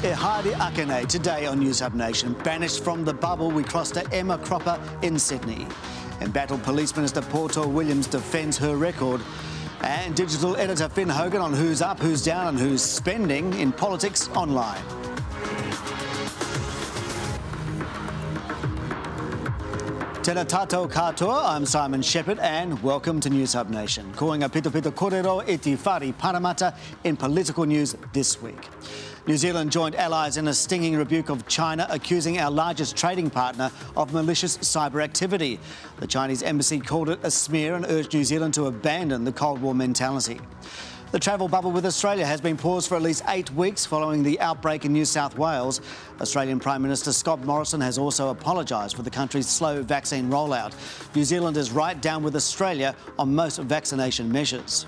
Ehadi Akane today on Newshub Nation. Banished from the bubble, we cross to Emma Cropper in Sydney. Embattled Police Minister Poto Williams defends her record. And digital editor Finn Hogan on who's up, who's down, and who's spending in politics online. Tēnā tātou katoa, I'm Simon Shepherd and welcome to News Hub Nation. Calling a pito pito korero e te whare Pāremata in political news this week. New Zealand joined allies in a stinging rebuke of China, accusing our largest trading partner of malicious cyber activity. The Chinese embassy called it a smear and urged New Zealand to abandon the Cold War mentality. The travel bubble with Australia has been paused for at least eight weeks following the outbreak in New South Wales. Australian Prime Minister Scott Morrison has also apologised for the country's slow vaccine rollout. New Zealand is right down with Australia on most vaccination measures.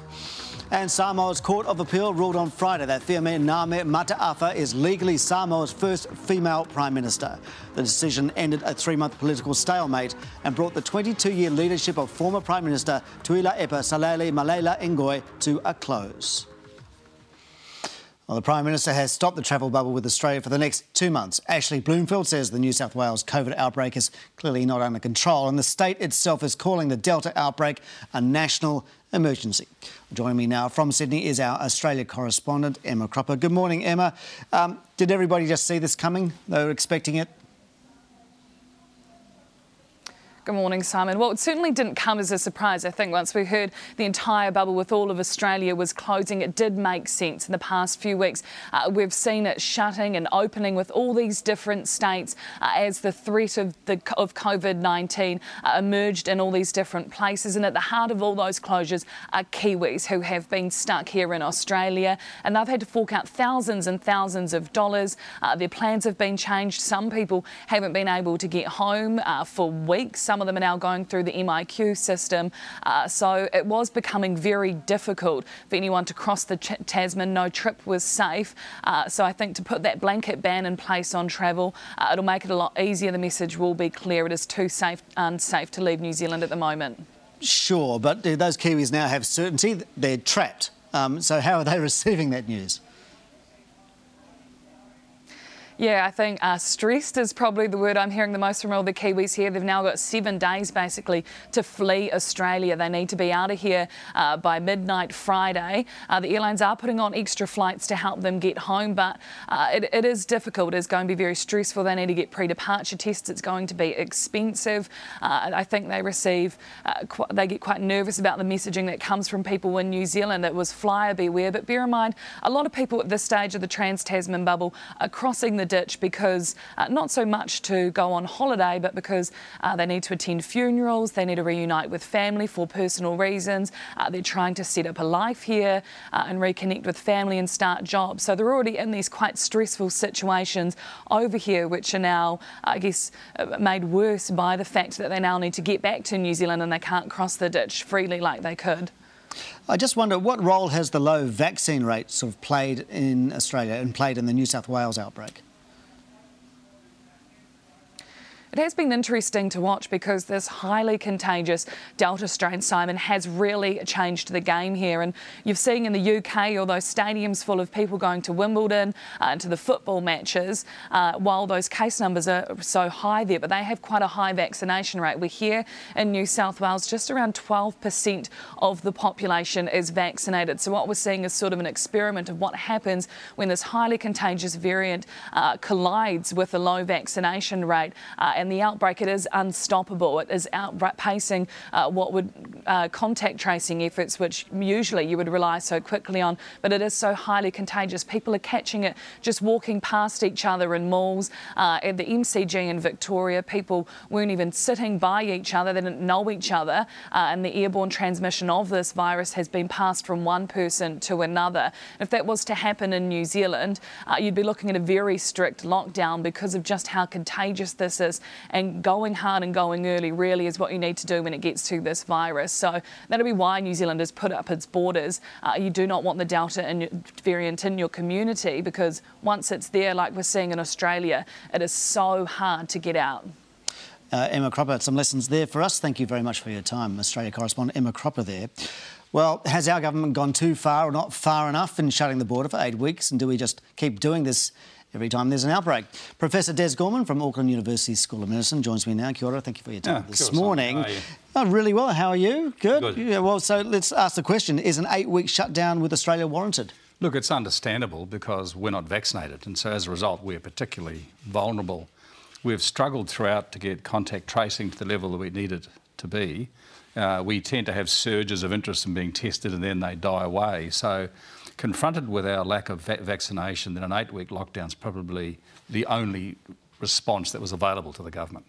And Samoa's Court of Appeal ruled on Friday that Fiame Naomi Mataafa is legally Samoa's first female Prime Minister. The decision ended a three-month political stalemate and brought the 22-year leadership of former Prime Minister Tuilaepa Sailele Malielegaoi to a close. Well, the Prime Minister has stopped the travel bubble with Australia for the next two months. Ashley Bloomfield says the New South Wales COVID outbreak is clearly not under control, and the state itself is calling the Delta outbreak a national emergency. Joining me now from Sydney is our Australia correspondent, Emma Cropper. Good morning, Emma. Um, did everybody just see this coming? They were expecting it? Good morning, Simon. Well, it certainly didn't come as a surprise. I think once we heard the entire bubble with all of Australia was closing, it did make sense. In the past few weeks, uh, we've seen it shutting and opening with all these different states uh, as the threat of of COVID-19 uh, emerged in all these different places. And at the heart of all those closures are Kiwis who have been stuck here in Australia, and they've had to fork out thousands and thousands of dollars. Uh, their plans have been changed. Some people haven't been able to get home uh, for weeks. Some of them are now going through the MIQ system. Uh, so it was becoming very difficult for anyone to cross the Tasman. No trip was safe. Uh, so I think to put that blanket ban in place on travel, uh, it'll make it a lot easier. The message will be clear. It is too safe, unsafe to leave New Zealand at the moment. Sure, but those Kiwis now have certainty. They're trapped. Um, so how are they receiving that news? Yeah, I think uh, stressed is probably the word I'm hearing the most from all the Kiwis here. They've now got seven days basically to flee Australia. They need to be out of here uh, by midnight Friday. Uh, the airlines are putting on extra flights to help them get home, but uh, it, it is difficult. It's going to be very stressful. They need to get pre-departure tests. It's going to be expensive. Uh, I think they receive, uh, they get quite nervous about the messaging that comes from people in New Zealand. It was flyer beware, but bear in mind, a lot of people at this stage of the Trans-Tasman bubble are crossing the ditch because uh, not so much to go on holiday, but because uh, they need to attend funerals, they need to reunite with family for personal reasons. Uh, they're trying to set up a life here uh, and reconnect with family and start jobs. So they're already in these quite stressful situations over here, which are now, I guess, uh, made worse by the fact that they now need to get back to New Zealand and they can't cross the ditch freely like they could. I just wonder what role has the low vaccine rate sort of played in Australia and played in the New South Wales outbreak? It has been interesting to watch because this highly contagious Delta strain, Simon, has really changed the game here. And you've seen in the UK, all those stadiums full of people going to Wimbledon uh, and to the football matches, uh, while those case numbers are so high there, but they have quite a high vaccination rate. We're here in New South Wales, just around 12% of the population is vaccinated. So what we're seeing is sort of an experiment of what happens when this highly contagious variant uh, collides with a low vaccination rate. And the outbreak, it is unstoppable. It is outpacing uh, what would uh, contact tracing efforts, which usually you would rely so quickly on, but it is so highly contagious. People are catching it just walking past each other in malls. Uh, at the MCG in Victoria, people weren't even sitting by each other, they didn't know each other, uh, and the airborne transmission of this virus has been passed from one person to another. If that was to happen in New Zealand, uh, you'd be looking at a very strict lockdown because of just how contagious this is and going hard and going early really is what you need to do when it gets to this virus. So that'll be why New Zealand has put up its borders. Uh, you do not want the Delta variant in your community because once it's there, like we're seeing in Australia, it is so hard to get out. Uh, Emma Cropper, some lessons there for us. Thank you very much for your time, Australia correspondent Emma Cropper there. Well, has our government gone too far or not far enough in shutting the border for eight weeks? And do we just keep doing this every time there's an outbreak. Professor Des Gorman from Auckland University School of Medicine joins me now. Kia ora, thank you for your time Yeah, this ora, morning. How are you? Oh, really well. How are you? Good. Good. Yeah, well, so let's ask the question: Is an eight-week shutdown with Australia warranted? Look, it's understandable because we're not vaccinated, and so as a result, we're particularly vulnerable. We've struggled throughout to get contact tracing to the level that we need it to be. Uh, we tend to have surges of interest in being tested and then they die away. So, confronted with our lack of va- vaccination, then an eight week lockdown is probably the only response that was available to the government.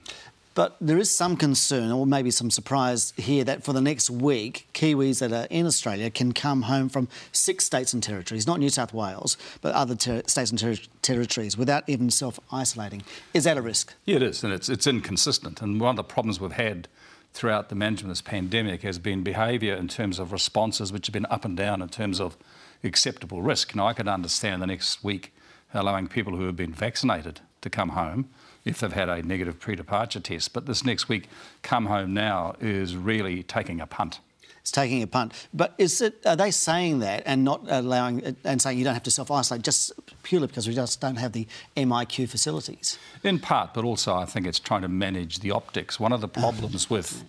But there is some concern, or maybe some surprise here, that for the next week, Kiwis that are in Australia can come home from six states and territories, not New South Wales, but other states and ter- territories, without even self isolating. Is that a risk? Yeah, it is, and it's, it's inconsistent. And one of the problems we've had throughout the management of this pandemic has been behaviour in terms of responses, which have been up and down in terms of acceptable risk. Now, I could understand the next week allowing people who have been vaccinated to come home if they've had a negative pre-departure test, but this next week, come home now, is really taking a punt. It's taking a punt. But is it, are they saying that and not allowing and saying you don't have to self isolate just purely because we just don't have the MIQ facilities? In part, but also I think it's trying to manage the optics. One of the problems with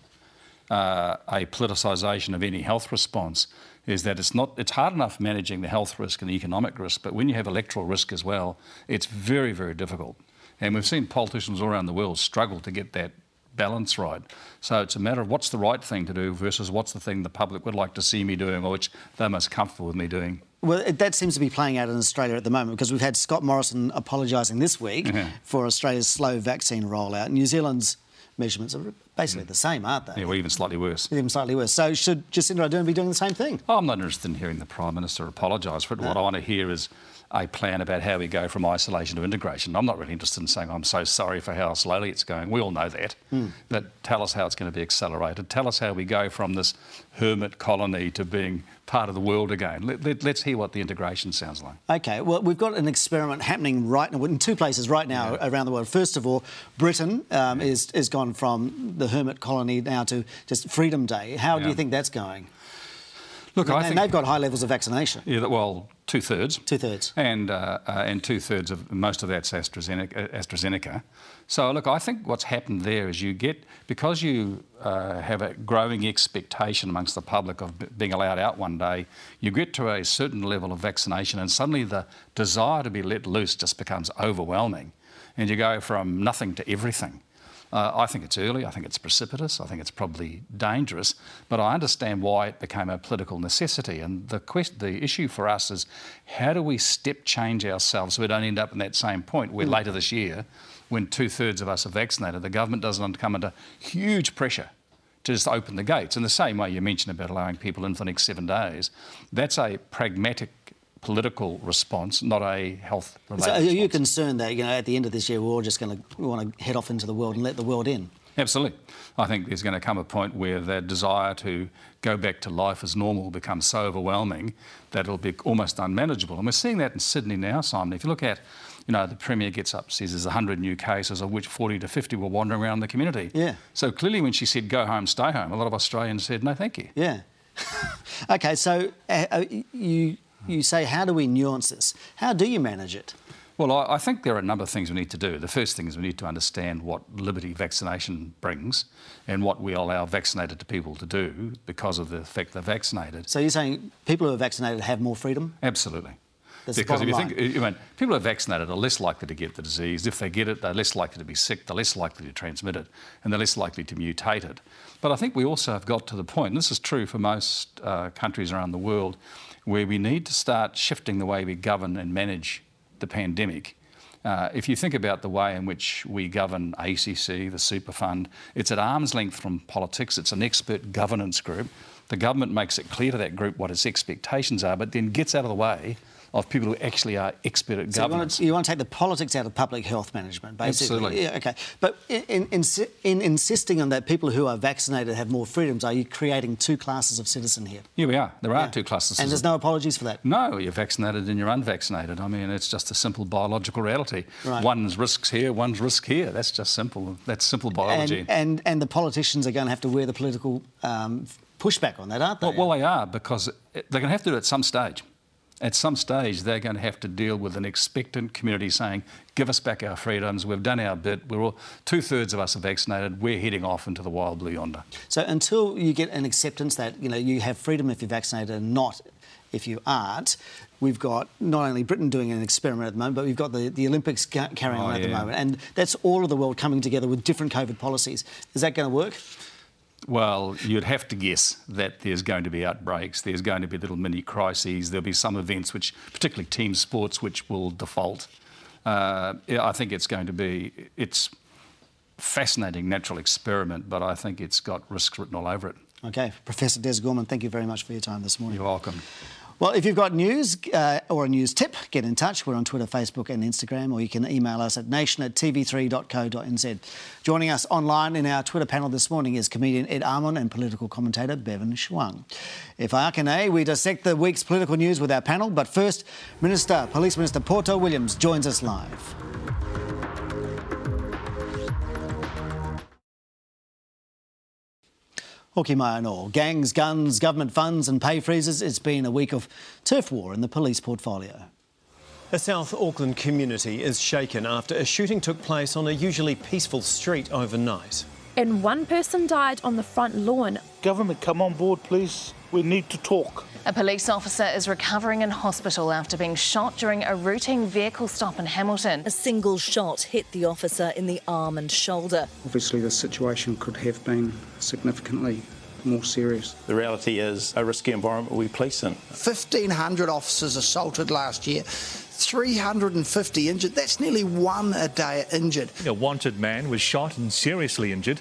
uh, a politicisation of any health response is that it's not it's hard enough managing the health risk and the economic risk, but when you have electoral risk as well, it's very very difficult. And we've seen politicians all around the world struggle to get that balance right. So it's a matter of what's the right thing to do versus what's the thing the public would like to see me doing or which they're most comfortable with me doing. Well, it, that seems to be playing out in Australia at the moment because we've had Scott Morrison apologising this week for Australia's slow vaccine rollout. New Zealand's measurements are basically mm. the same, aren't they? Yeah, well, even slightly worse. Even slightly worse. So should Jacinda Ardern be doing the same thing? Oh, I'm not interested in hearing the Prime Minister apologise for it. What I want to hear is a plan about how we go from isolation to integration. I'm not really interested in saying I'm so sorry for how slowly it's going. We all know that. But tell us how it's going to be accelerated. Tell us how we go from this hermit colony to being part of the world again. Let, let, let's hear what the integration sounds like. Okay, well, we've got an experiment happening right now in two places right now around the world. First of all, Britain um, is, is gone from the hermit colony now to just Freedom Day. How do you think that's going? Look, I and they've got high levels of vaccination, yeah, well, two thirds. two thirds. and uh, uh, and two thirds of most of that's AstraZeneca, AstraZeneca. So look, I think what's happened there is you get because you uh, have a growing expectation amongst the public of b- being allowed out one day, you get to a certain level of vaccination, and suddenly the desire to be let loose just becomes overwhelming, and you go from nothing to everything. Uh, I think it's early. I think it's precipitous. I think it's probably dangerous. But I understand why it became a political necessity. And the quest- the issue for us is how do we step change ourselves so we don't end up in that same point where later this year, when two thirds of us are vaccinated, the government doesn't come under huge pressure to just open the gates. In the same way you mentioned about allowing people in for the next seven days, that's a pragmatic political response, not a health related So are you response. concerned that, you know, at the end of this year, we're all just going to want to head off into the world and let the world in? Absolutely. I think there's going to come a point where that desire to go back to life as normal becomes so overwhelming that it'll be almost unmanageable. And we're seeing that in Sydney now, Simon. If you look at, you know, the Premier gets up, says there's 100 new cases, of which 40 to 50 were wandering around the community. Yeah. So clearly when she said go home, stay home, a lot of Australians said no thank you. Yeah. okay, so uh, uh, you, you say, how do we nuance this? How do you manage it? Well, I, I think there are a number of things we need to do. The first thing is we need to understand what liberty vaccination brings and what we allow vaccinated people to do because of the fact they're vaccinated. So you're saying people who are vaccinated have more freedom? Absolutely. That's because if you bottom think, I mean, people who are vaccinated are less likely to get the disease. If they get it, they're less likely to be sick, they're less likely to transmit it, and they're less likely to mutate it. But I think we also have got to the point, and this is true for most uh, countries around the world, where we need to start shifting the way we govern and manage the pandemic. Uh, if you think about the way in which we govern ACC, the super fund, it's at arm's length from politics. It's an expert governance group. The government makes it clear to that group what its expectations are, but then gets out of the way of people who actually are expert at So you, want governance. to, you want to take the politics out of public health management, basically. Absolutely. Yeah, okay. But in, in, in insisting on that people who are vaccinated have more freedoms, are you creating two classes of citizen here? Here we are. There are Yeah. two classes. And there's no apologies for that. No, you're vaccinated and you're unvaccinated. I mean, it's just a simple biological reality. Right. One's risks here, one's risk here. That's just simple. That's simple biology. And, and, and the politicians are going to have to wear the political um, pushback on that, aren't they? Well, well, they are because they're going to have to do it at some stage. At some stage they're going to have to deal with an expectant community saying, "Give us back our freedoms. We've done our bit. We're all two thirds of us are vaccinated. We're heading off into the wild blue yonder." So until you get an acceptance that you know you have freedom if you're vaccinated and not if you aren't, we've got not only Britain doing an experiment at the moment, but we've got the, the Olympics carrying oh, on at yeah. the moment, and that's all of the world coming together with different COVID policies. Is that going to work? Well, you'd have to guess that there's going to be outbreaks, there's going to be little mini crises, there'll be some events which, particularly team sports, which will default. Uh, I think it's going to be, it's fascinating natural experiment, but I think it's got risks written all over it. Okay, Professor Des Gorman, thank you very much for your time this morning. You're welcome. Well, if you've got news uh, or a news tip, get in touch. We're on Twitter, Facebook, and Instagram, or you can email us at nation at tv3.co.nz. Joining us online in our Twitter panel this morning is comedian Ed Amon and political commentator Bevan Chuang. If Akane, we dissect the week's political news with our panel, but first, Minister, Police Minister Poto Williams joins us live. Hoki mai anō. Gangs, guns, government funds and pay freezes. It's been a week of turf war in the police portfolio. A South Auckland community is shaken after a shooting took place on a usually peaceful street overnight. And one person died on the front lawn. Government, come on board, please. We need to talk. A police officer is recovering in hospital after being shot during a routine vehicle stop in Hamilton. A single shot hit the officer in the arm and shoulder. Obviously, the situation could have been significantly more serious. The reality is a risky environment we police in. 1,500 officers assaulted last year. 350 injured. That's nearly one a day injured. A wanted man was shot and seriously injured.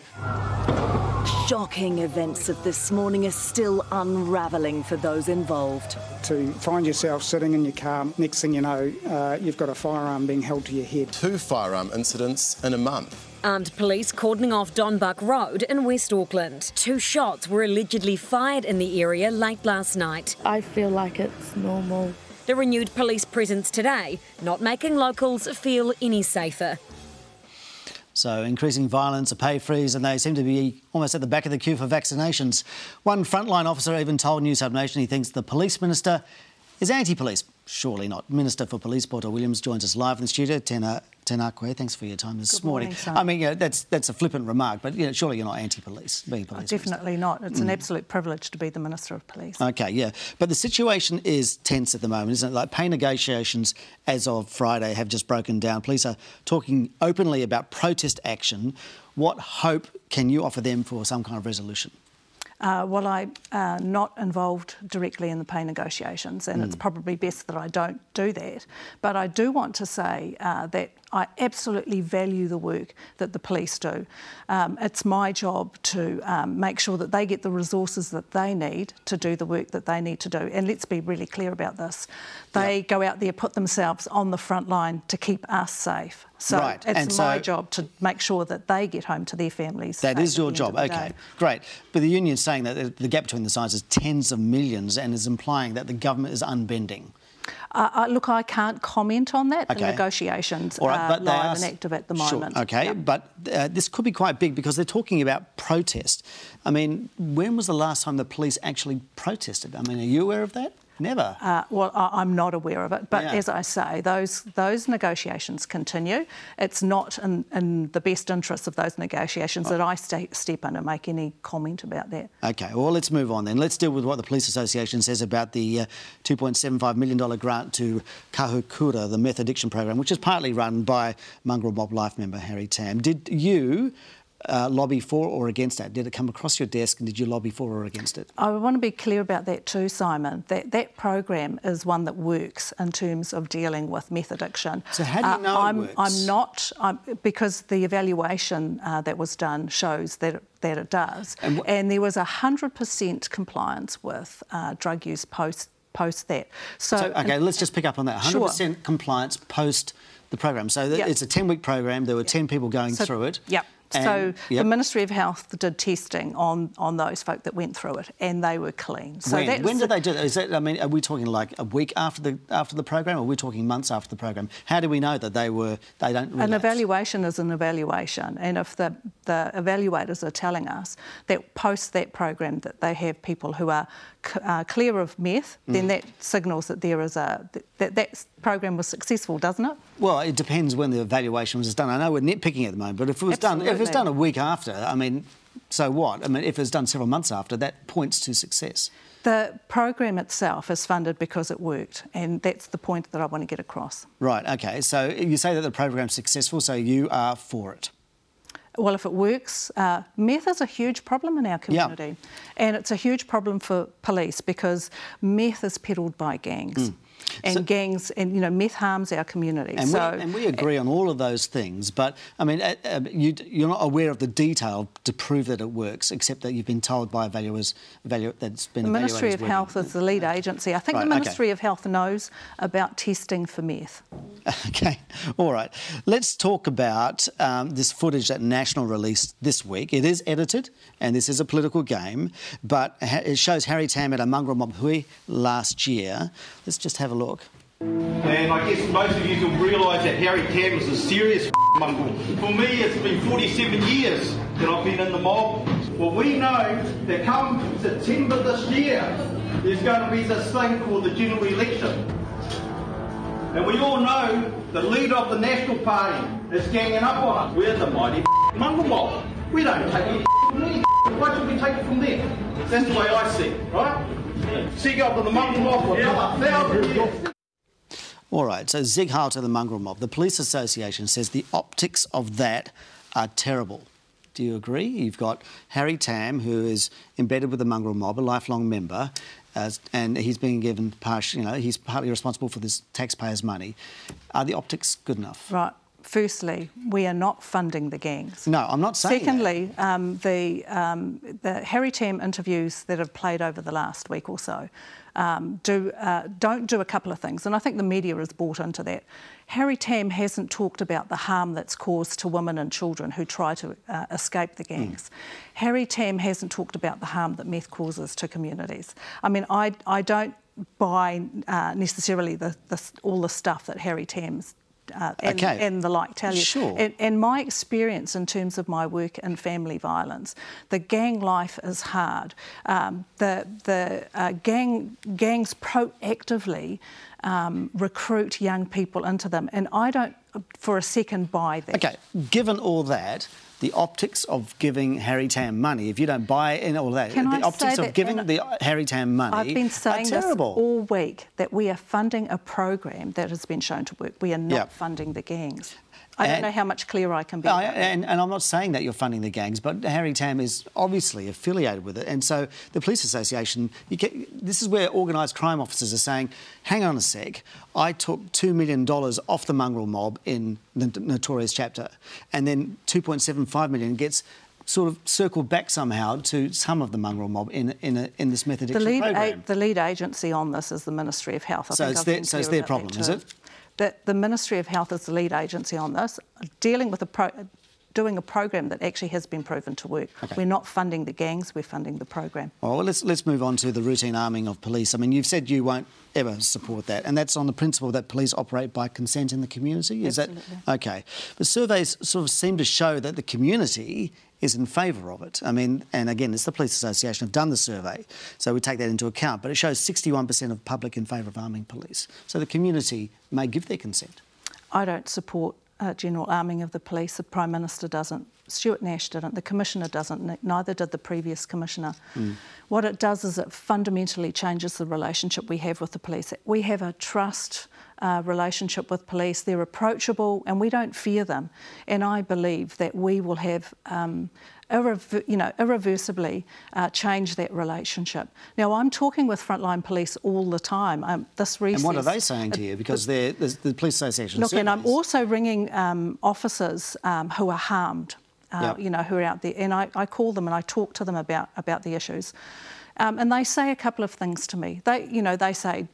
Shocking events of this morning are still unravelling for those involved. To find yourself sitting in your car, next thing you know, uh, you've got a firearm being held to your head. Two firearm incidents in a month. Armed police cordoning off Don Buck Road in West Auckland. Two shots were allegedly fired in the area late last night. I feel like it's normal. The renewed police presence today not making locals feel any safer. So, increasing violence, a pay freeze, and they seem to be almost at the back of the queue for vaccinations. One frontline officer even told Newshub Nation he thinks the police minister is anti police. Surely not. Minister for Police Poto Williams joins us live in the studio. Tēnā, tēnā koe, thanks for your time this Good morning. morning I mean, you know, that's that's a flippant remark, but you know, surely you're not anti-police, being police. Oh, definitely not. It's mm. an absolute privilege to be the Minister of Police. Okay, yeah. But the situation is tense at the moment, isn't it? Like pay negotiations as of Friday have just broken down. Police are talking openly about protest action. What hope can you offer them for some kind of resolution? Uh, well, I'm uh, not involved directly in the pay negotiations, and mm. it's probably best that I don't do that. But I do want to say uh, that I absolutely value the work that the police do. Um, it's my job to um, make sure that they get the resources that they need to do the work that they need to do. And let's be really clear about this. They yep. go out there, put themselves on the front line to keep us safe. So right. it's and my so job to make sure that they get home to their families. That is your job. Okay, day. great. But the union's saying that the gap between the sides is tens of millions and is implying that the government is unbending. Uh, uh, look, I can't comment on that. Okay. The negotiations right, are live are... and active at the moment. Sure. Okay, yep. but uh, this could be quite big because they're talking about protest. I mean, when was the last time the police actually protested? I mean, are you aware of that? Never. Uh, well, I, am not aware of it. But yeah. as I say, those those negotiations continue. It's not in, in the best interests of those negotiations oh. that I step in and make any comment about that. Okay. Well, let's move on then. Let's deal with what the Police Association says about the uh, $2.75 million grant to Kahukura, the meth addiction program, which is partly run by Mongrel Mob Life member Harry Tam. Did you uh, lobby for or against that? Did it come across your desk and did you lobby for or against it? I want to be clear about that too, Simon. That that program is one that works in terms of dealing with meth addiction. So how do you uh, know uh, I'm, it works? I'm not I'm, because the evaluation uh, that was done shows that it, that it does, and, wh- and there was hundred percent compliance with uh, drug use post post that. So, so okay, let's just pick up on that. 100% sure. compliance post the program. So yep. it's a 10 week program. There were yep. 10 people going so, through it. Yep. And, so yep. the Ministry of Health did testing on, on those folk that went through it, and they were clean. So when, when did they do that? Is that? I mean, are we talking like a week after the after the program, or we're we talking months after the program? How do we know that they were they don't? Relapse? An evaluation is an evaluation, and if the the evaluators are telling us that post that program that they have people who are uh, clear of meth, mm. then that signals that there is a that that program was successful, doesn't it? Well, it depends when the evaluation was done. I know we're nitpicking at the moment, but if it was Absolutely. done if it was done a week after, I mean, so what? I mean, if it was done several months after, that points to success. The program itself is funded because it worked, and that's the point that I want to get across. Right. Okay. So you say that the program's successful, so you are for it. Well, if it works, uh, meth is a huge problem in our community. Yeah. And it's a huge problem for police because meth is peddled by gangs. Mm and so, gangs, and you know, meth harms our community. And, so, we, and we agree on all of those things, but I mean, uh, uh, you, are not aware of the detail to prove that it works, except that you've been told by evaluators evalu- that's been. The Ministry of Health is the lead agency. I think right, the Ministry okay. of Health knows about testing for meth. Okay, all right. Let's talk about um, this footage that National released this week. It is edited, and this is a political game, but it shows Harry Tam at a mongrel mob hui last year. Let's just have a look. And I guess most of you can realise that Harry Tam is a serious mongrel. For me, it's been 47 years that I've been in the mob. Well, we know that come September this year, there's going to be this thing called the general election. And we all know the leader of the National Party is ganging up on us. We're the mighty mongrel mob. We don't take any from there. Why should we take it from there? That's the way I see it, right? Sig up to the mongrel mob for a thousand years. All right, so Sieg Heil to the mongrel mob. The Police Association says the optics of that are terrible. Do you agree? You've got Harry Tam, who is embedded with the mongrel mob, a lifelong member, uh, and he's being given partial, you know, he's partly responsible for this taxpayers' money. Are the optics good enough? Right. Firstly, we are not funding the gangs. No, I'm not saying Secondly, um, the, um, the Harry Tam interviews that have played over the last week or so um, do, uh, don't do a couple of things, and I think the media has bought into that. Harry Tam hasn't talked about the harm that's caused to women and children who try to uh, escape the gangs. Mm. Harry Tam hasn't talked about the harm that meth causes to communities. I mean, I, I don't buy uh, necessarily the, the, all the stuff that Harry Tam's uh, and, okay. and, the like tell you. Sure. And, and, my experience in terms of my work in family violence, the gang life is hard. Um, the the uh, gang gangs proactively um, recruit young people into them, and I don't for a second buy that. Okay, given all that, the optics of giving Harry Tam money, if you don't buy in all that, Can the I optics of giving the Harry Tam money I've been saying this all week that we are funding a program that has been shown to work. We are not yep. funding the gangs. I don't know how much clearer I can be. No, and, and, I'm not saying that you're funding the gangs, but Harry Tam is obviously affiliated with it. And so the Police Association, get, this is where organised crime officers are saying, hang on a sec, I took $2 million off the mongrel mob in the notorious chapter, and then 2.75 million gets sort of circled back somehow to some of the mongrel mob in in, a, in this method the lead program. A, the lead agency on this is the Ministry of Health. I so it's their, so it's their problem, is it? That the Ministry of Health is the lead agency on this, dealing with a pro- doing a program that actually has been proven to work. Okay. We're not funding the gangs, we're funding the program. Well, let's let's move on to the routine arming of police. I mean, you've said you won't ever support that, and that's on the principle that police operate by consent in the community. Is Absolutely. that okay? But surveys sort of seem to show that the community is in favour of it. I mean, and again, it's the Police Association have done the survey, so we take that into account. But it shows 61% of public in favour of arming police. So the community may give their consent. I don't support uh, general arming of the police. The Prime Minister doesn't. Stuart Nash didn't. The Commissioner doesn't. Neither did the previous Commissioner. Mm. What it does is it fundamentally changes the relationship we have with the police. We have a trust uh, relationship with police. They're approachable and we don't fear them. And I believe that we will have. Um, Irrever- you know, irreversibly uh, change that relationship. Now, I'm talking with frontline police all the time. Um, this recess, and what are they saying to you? Because they're, the police association. Look, and I'm also ringing um, officers um, who are harmed. Uh, yep. You know, who are out there, and I, I, call them and I talk to them about about the issues. Um, and they say a couple of things to me. They, you know, they say,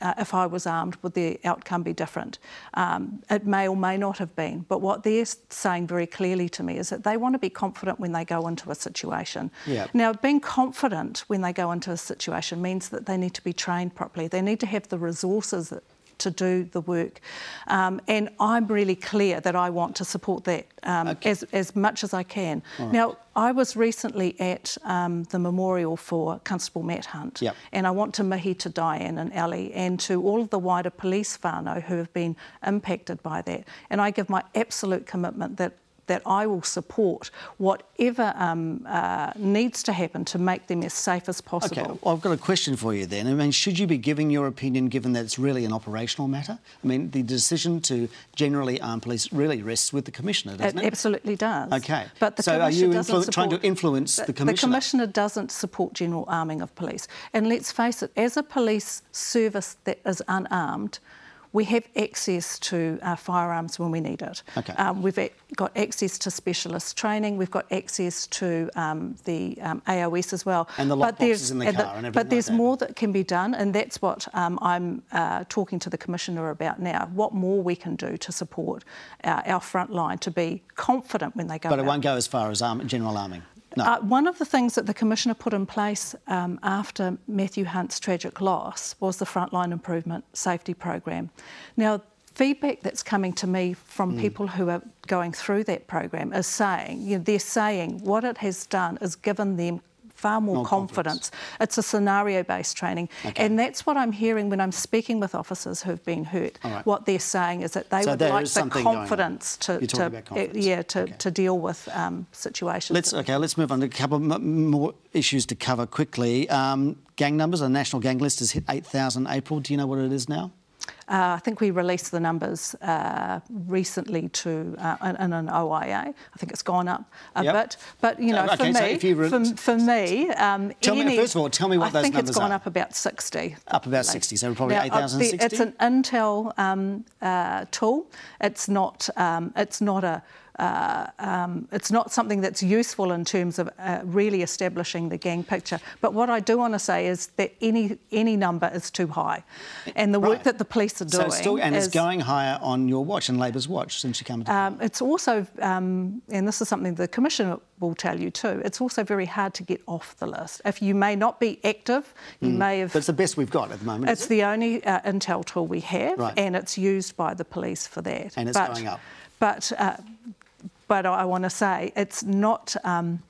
uh, if I was armed, would the outcome be different? Um, it may or may not have been. But what they're saying very clearly to me is that they want to be confident when they go into a situation. Yep. Now, being confident when they go into a situation means that they need to be trained properly. They need to have the resources that to do the work. Um, and I'm really clear that I want to support that um, okay. as, as much as I can. Right. Now, I was recently at um, the memorial for Constable Matt Hunt, yep. and I want to mihi to Diane and Ali and to all of the wider police whānau who have been impacted by that. And I give my absolute commitment that that I will support whatever um, uh, needs to happen to make them as safe as possible. Okay, well, I've got a question for you then. I mean, should you be giving your opinion given that it's really an operational matter? I mean, the decision to generally arm police really rests with the Commissioner, doesn't it? It absolutely does. Okay. But the so are you support, trying to influence the Commissioner? The Commissioner doesn't support general arming of police. And let's face it, as a police service that is unarmed, we have access to uh, firearms when we need it. Okay. Um, we've got access to specialist training. We've got access to um, the um, AOS as well. And the lockboxes in the car and, the, and everything But there's like more that can be done, and that's what um, I'm uh, talking to the Commissioner about now. What more we can do to support our, our front line to be confident when they go But it out. won't go as far as arm, general arming? No. Uh, one of the things that the Commissioner put in place um, after Matthew Hunt's tragic loss was the Frontline Improvement Safety Program. Now, feedback that's coming to me from mm. people who are going through that program is saying, you know, they're saying what it has done is given them far more, more confidence. confidence. It's a scenario-based training, okay. and that's what I'm hearing when I'm speaking with officers who've been hurt. Right. What they're saying is that they so would like the confidence to, to confidence. yeah to, okay. to deal with um, situations. Let's okay. Let's move on to a couple more issues to cover quickly. Um, gang numbers. The national gang list has hit 8,000 April. Do you know what it is now? Uh, I think we released the numbers uh, recently to uh, in, in, an OIA. I think it's gone up a yep. bit, but you know, okay, for, me, so re- for, for, me, um, tell any, me, first of all, tell me what I those think it's gone are. up about sixty. Up about sixty, so probably now, eight thousand sixty. It's an Intel um, uh, tool. It's not. Um, it's not a uh, um, it's not something that's useful in terms of uh, really establishing the gang picture. But what I do want to say is that any any number is too high, and the right. work that the police are doing. So still, and is, it's going higher on your watch and Labor's watch since you come into. Um, it's also, um, and this is something the commissioner will tell you too. It's also very hard to get off the list. If you may not be active, you mm. may have. But it's the best we've got at the moment. It's the only uh, intel tool we have, right. and it's used by the police for that. And it's but, going up. But uh, but I want to say it's not. Um,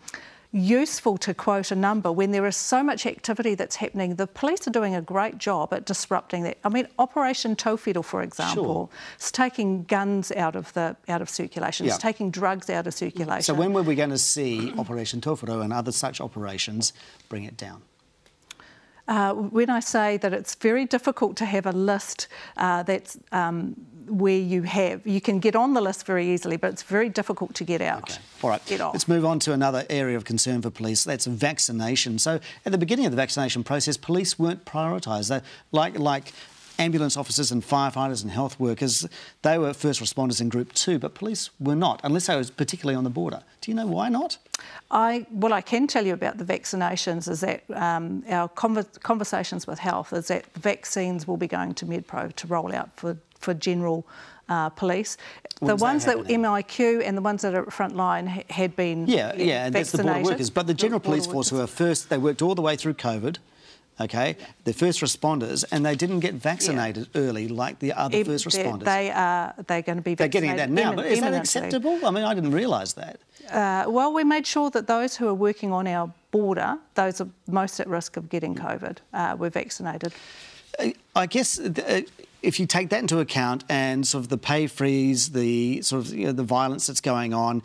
useful to quote a number when there is so much activity that's happening. The police are doing a great job at disrupting that. I mean, Operation Tauwhiro, for example, sure. is taking guns out of the out of circulation. Yeah. It's taking drugs out of circulation. So when were we going to see Operation Tauwhiro and other such operations bring it down? Uh, when I say that it's very difficult to have a list uh, that's um, where you have you can get on the list very easily, but it's very difficult to get out. Okay. All right. Get off. Let's move on to another area of concern for police. That's vaccination. So at the beginning of the vaccination process, police weren't prioritised. Like like ambulance officers and firefighters and health workers, they were first responders in Group 2, but police were not, unless they were particularly on the border. Do you know why not? I, what I can tell you about the vaccinations is that um, our conver- conversations with health is that vaccines will be going to MedPro to roll out for, for general uh, police. When's the ones that, that MIQ and the ones that are at frontline ha- had been yeah, yeah, and that's the border workers. But the general the police force who are first, they worked all the way through COVID okay? They're first responders, and they didn't get vaccinated yeah. early like the other if first responders. They are. They're going to be. They're getting that now, but is that acceptable? I mean, I didn't realise that. Uh, well, we made sure that those who are working on our border, those are most at risk of getting COVID, uh, were vaccinated. I guess. Uh, if you take that into account and sort of the pay freeze, the sort of you know, the violence that's going on,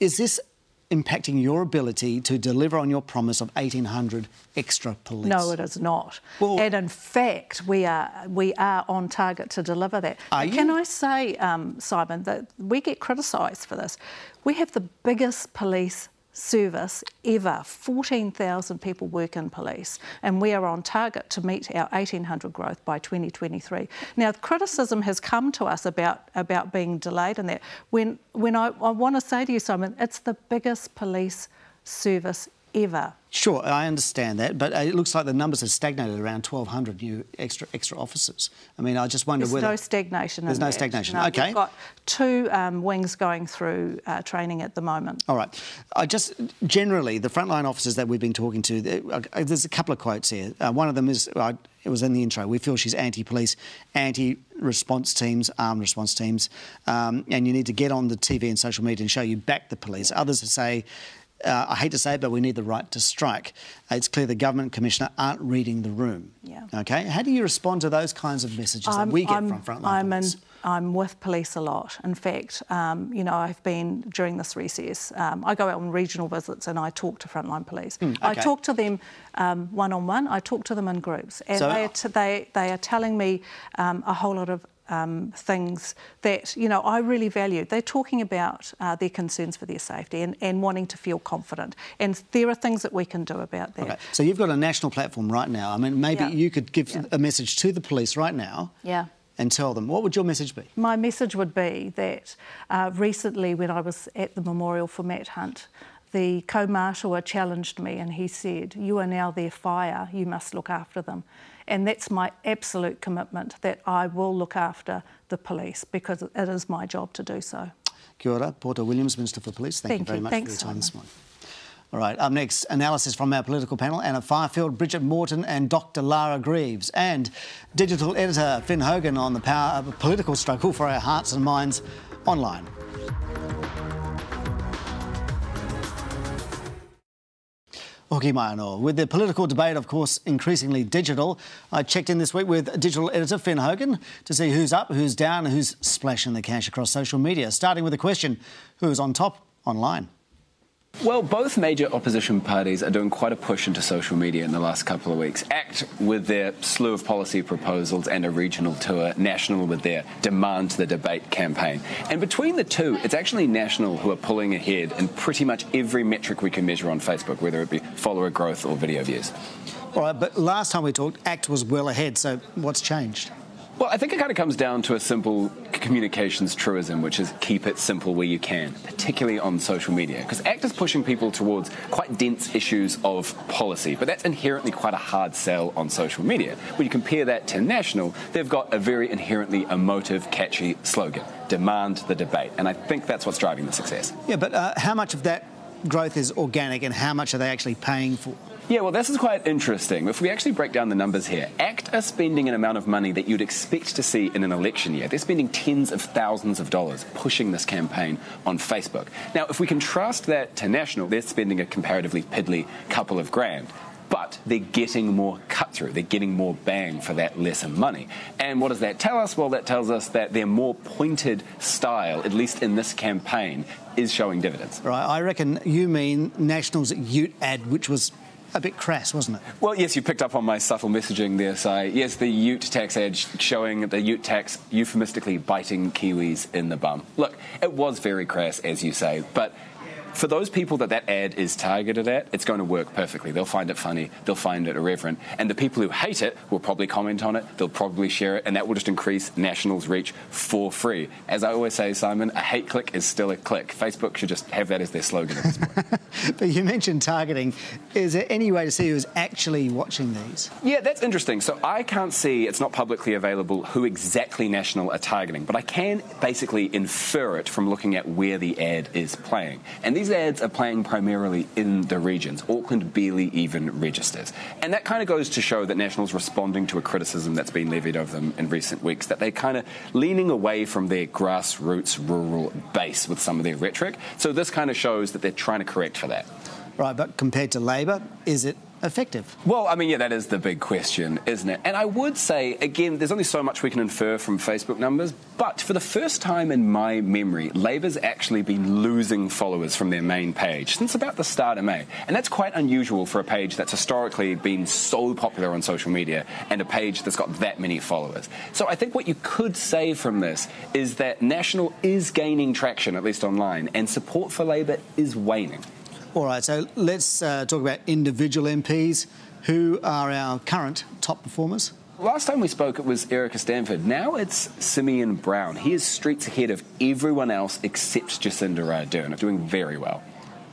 is this impacting your ability to deliver on your promise of 1,800 extra police? No, it is not. Well, and in fact, we are we are on target to deliver that. Are you? Can I say, um, Simon, that we get criticised for this? We have the biggest police service ever. 14,000 people work in police, and we are on target to meet our 1,800 growth by 2023. Now, criticism has come to us about, about being delayed in that. When, when I, I want to say to you, Simon, it's the biggest police service ever. Sure, I understand that, but it looks like the numbers have stagnated around 1,200 new extra extra officers. I mean, I just wonder There's whether there's no stagnation. There's no that. stagnation. No, okay. We've got two um, wings going through uh, training at the moment. All right. I just generally the frontline officers that we've been talking to. uh, There's a couple of quotes here. Uh, one of them is uh, it was in the intro. We feel she's anti-police, anti-response teams, armed response teams, um, and you need to get on the TV and social media and show you back the police. Others say. Uh, I hate to say it, but we need the right to strike. It's clear the government commissioner aren't reading the room. Yeah. Okay. How do you respond to those kinds of messages that I'm- we get I'm- from frontline I'm police? I'm with police a lot. In fact, um, you know, I've been during this recess. Um, I go out on regional visits and I talk to frontline police. Hmm, I talk to them one on one. I talk to them in groups, and So- they, are t- they they are telling me um, a whole lot of. Um, things that you know I really value. They're talking about uh, their concerns for their safety and, and wanting to feel confident. And there are things that we can do about that. Okay. So you've got a national platform right now. I mean, maybe Yeah. you could give a message to the police right now Yeah. and tell them. What would your message be? My message would be that uh, recently, when I was at the memorial for Matt Hunt, the co marshaller challenged me and he said, You are now their fire, you must look after them. And that's my absolute commitment that I will look after the police because it is my job to do so. Kia ora, Poto Williams, Minister for Police. Thank, Thank you very you. much Thanks, for your time this morning. All right, up next, analysis from our political panel, Anna Fifield, Brigitte Morten and Dr Lara Greaves, and digital editor Finn Hogan on the power of a political struggle for our hearts and minds online. With the political debate, of course, increasingly digital, I checked in this week with digital editor Finn Hogan to see who's up, who's down, who's splashing the cash across social media. Starting with the question who's on top online? Well, both major opposition parties are doing quite a push into social media in the last couple of weeks. ACT with their slew of policy proposals and a regional tour, National with their Demand the Debate campaign. And between the two, it's actually National who are pulling ahead in pretty much every metric we can measure on Facebook, whether it be follower growth or video views. All right, but last time we talked, ACT was well ahead, so what's changed? Well, I think it kind of comes down to a simple communications truism, which is keep it simple where you can, particularly on social media. Because ACT is pushing people towards quite dense issues of policy, but that's inherently quite a hard sell on social media. When you compare that to National, they've got a very inherently emotive, catchy slogan demand the debate. And I think that's what's driving the success. Yeah, but uh, how much of that growth is organic and how much are they actually paying for? Yeah, well, this is quite interesting. If we actually break down the numbers here, ACT are spending an amount of money that you'd expect to see in an election year. They're spending tens of thousands of dollars pushing this campaign on Facebook. Now, if we contrast that to National, they're spending a comparatively piddly couple of grand. But they're getting more cut through. They're getting more bang for that lesser money. And what does that tell us? Well, that tells us that their more pointed style, at least in this campaign, is showing dividends. Right, I reckon you mean National's Ute ad, which was a bit crass, wasn't it? Well, yes, you picked up on my subtle messaging there. Yes, the Ute tax sh- showing the Ute tax euphemistically biting Kiwis in the bum. Look, it was very crass, as you say, but for those people that that ad is targeted at, it's going to work perfectly. They'll find it funny, they'll find it irreverent, and the people who hate it will probably comment on it, they'll probably share it, and that will just increase National's reach for free. As I always say, Simon, a hate click is still a click. Facebook should just have that as their slogan at this point. But you mentioned targeting. Is there any way to see who's actually watching these? Yeah, that's interesting. So I can't see, it's not publicly available who exactly National are targeting, but I can basically infer it from looking at where the ad is playing. And these ads are playing primarily in the regions. Auckland barely even registers. And that kind of goes to show that National's responding to a criticism that's been levied of them in recent weeks, that they're kind of leaning away from their grassroots rural base with some of their rhetoric. So this kind of shows that they're trying to correct for that. Right, but compared to Labor, is it effective? Well, I mean, yeah, that is the big question, isn't it? And I would say, again, there's only so much we can infer from Facebook numbers, but for the first time in my memory, Labor's actually been losing followers from their main page since about the start of May. And that's quite unusual for a page that's historically been so popular on social media and a page that's got that many followers. So I think what you could say from this is that National is gaining traction, at least online, and support for Labor is waning. All right, so let's uh, talk about individual MPs. Who are our current top performers? Last time we spoke, it was Erica Stanford. Now it's Simeon Brown. He is streets ahead of everyone else except Jacinda Ardern, doing very well.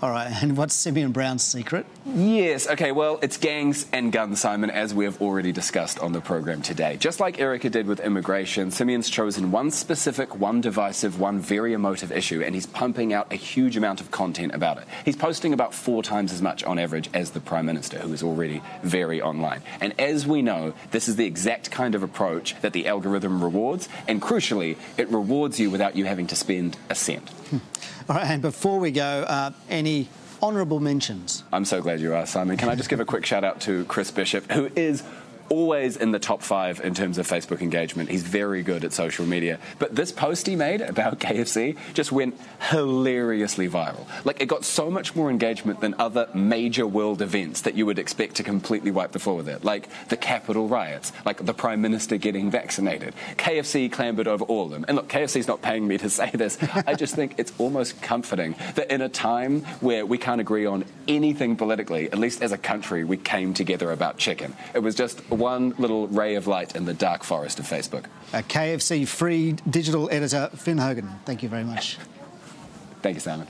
All right, and what's Simeon Brown's secret? Yes, okay, well, it's gangs and guns, Simon, as we have already discussed on the program today. Just like Erica did with immigration, Simeon's chosen one specific, one divisive, one very emotive issue, and he's pumping out a huge amount of content about it. He's posting about four times as much on average as the Prime Minister, who is already very online. And as we know, this is the exact kind of approach that the algorithm rewards, and crucially, it rewards you without you having to spend a cent. All right, and before we go, uh, any honourable mentions? I'm so glad you asked, Simon. Can I just give a quick shout out to Chris Bishop, who is always in the top five in terms of Facebook engagement. He's very good at social media. But this post he made about KFC just went hilariously viral. Like, it got so much more engagement than other major world events that you would expect to completely wipe the floor with it, like the Capitol riots, like the Prime Minister getting vaccinated. KFC clambered over all of them. And look, KFC's not paying me to say this. I just think it's almost comforting that in a time where we can't agree on anything politically, at least as a country, we came together about chicken. It was just one little ray of light in the dark forest of Facebook. A KFC free digital editor, Finn Hogan. Thank you very much. Thank you, Simon.